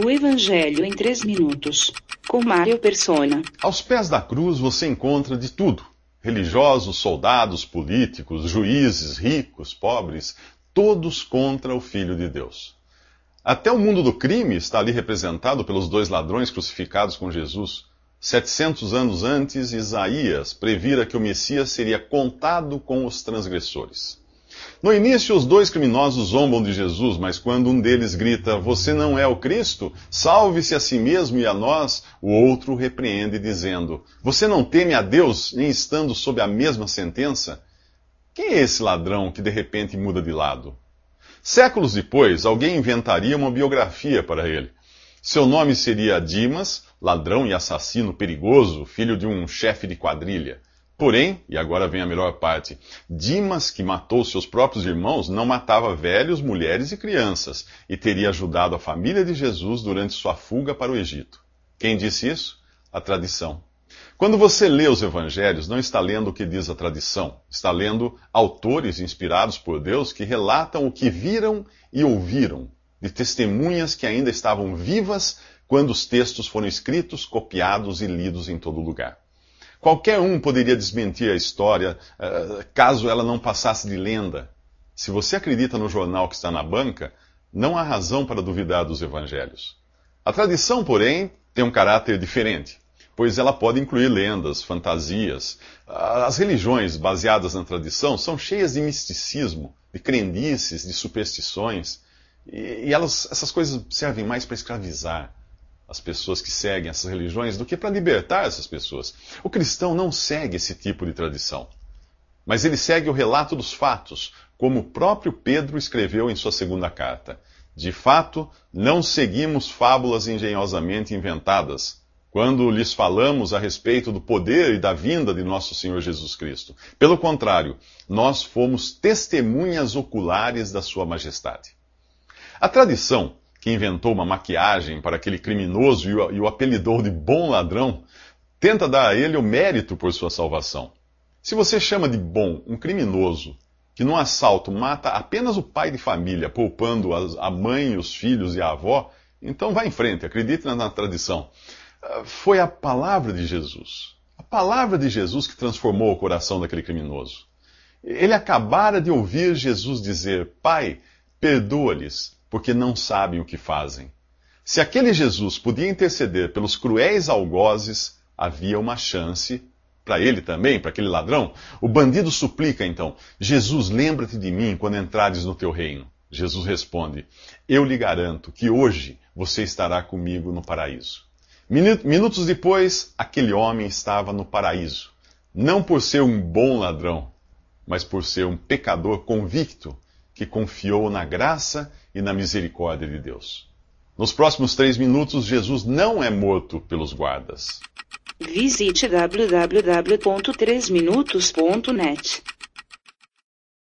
O Evangelho em 3 minutos. Com Mário Persona. Aos pés da cruz você encontra de tudo: religiosos, soldados, políticos, juízes, ricos, pobres, todos contra o Filho de Deus. Até o mundo do crime está ali representado pelos dois ladrões crucificados com Jesus. 700 anos antes, Isaías previra que o Messias seria contado com os transgressores. No início, os dois criminosos zombam de Jesus, mas quando um deles grita: Você não é o Cristo? Salve-se a si mesmo e a nós, o outro repreende, dizendo: Você não teme a Deus, nem estando sob a mesma sentença? Quem é esse ladrão que de repente muda de lado? Séculos depois, alguém inventaria uma biografia para ele. Seu nome seria Dimas, ladrão e assassino perigoso, filho de um chefe de quadrilha. Porém, e agora vem a melhor parte, Dimas, que matou seus próprios irmãos, não matava velhos, mulheres e crianças, e teria ajudado a família de Jesus durante sua fuga para o Egito. Quem disse isso? A tradição. Quando você lê os evangelhos, não está lendo o que diz a tradição, está lendo autores inspirados por Deus que relatam o que viram e ouviram, de testemunhas que ainda estavam vivas quando os textos foram escritos, copiados e lidos em todo lugar. Qualquer um poderia desmentir a história uh, caso ela não passasse de lenda. Se você acredita no jornal que está na banca, não há razão para duvidar dos evangelhos. A tradição, porém, tem um caráter diferente, pois ela pode incluir lendas, fantasias. As religiões baseadas na tradição são cheias de misticismo, de crendices, de superstições, e, e elas, essas coisas servem mais para escravizar as pessoas que seguem essas religiões do que para libertar essas pessoas. O cristão não segue esse tipo de tradição, mas ele segue o relato dos fatos, como o próprio Pedro escreveu em sua segunda carta. De fato, não seguimos fábulas engenhosamente inventadas quando lhes falamos a respeito do poder e da vinda de nosso Senhor Jesus Cristo. Pelo contrário, nós fomos testemunhas oculares da Sua Majestade. A tradição que inventou uma maquiagem para aquele criminoso e o, apelidou de bom ladrão, tenta dar a ele o mérito por sua salvação. Se você chama de bom um criminoso que num assalto mata apenas o pai de família, poupando a mãe, os filhos e a avó, então vá em frente, acredite na tradição. Ah, foi a palavra de Jesus. A palavra de Jesus que transformou o coração daquele criminoso. Ele acabara de ouvir Jesus dizer: Pai, perdoa-lhes, porque não sabem o que fazem. Se aquele Jesus podia interceder pelos cruéis algozes, havia uma chance para ele também, para aquele ladrão. O bandido suplica então: Jesus, lembra-te de mim quando entrares no teu reino. Jesus responde: Eu lhe garanto que hoje você estará comigo no paraíso. Minutos depois, aquele homem estava no paraíso, não por ser um bom ladrão, mas por ser um pecador convicto que confiou na graça e na misericórdia de Deus. Nos próximos três minutos, Jesus não é morto pelos guardas. Visite www.3minutos.net.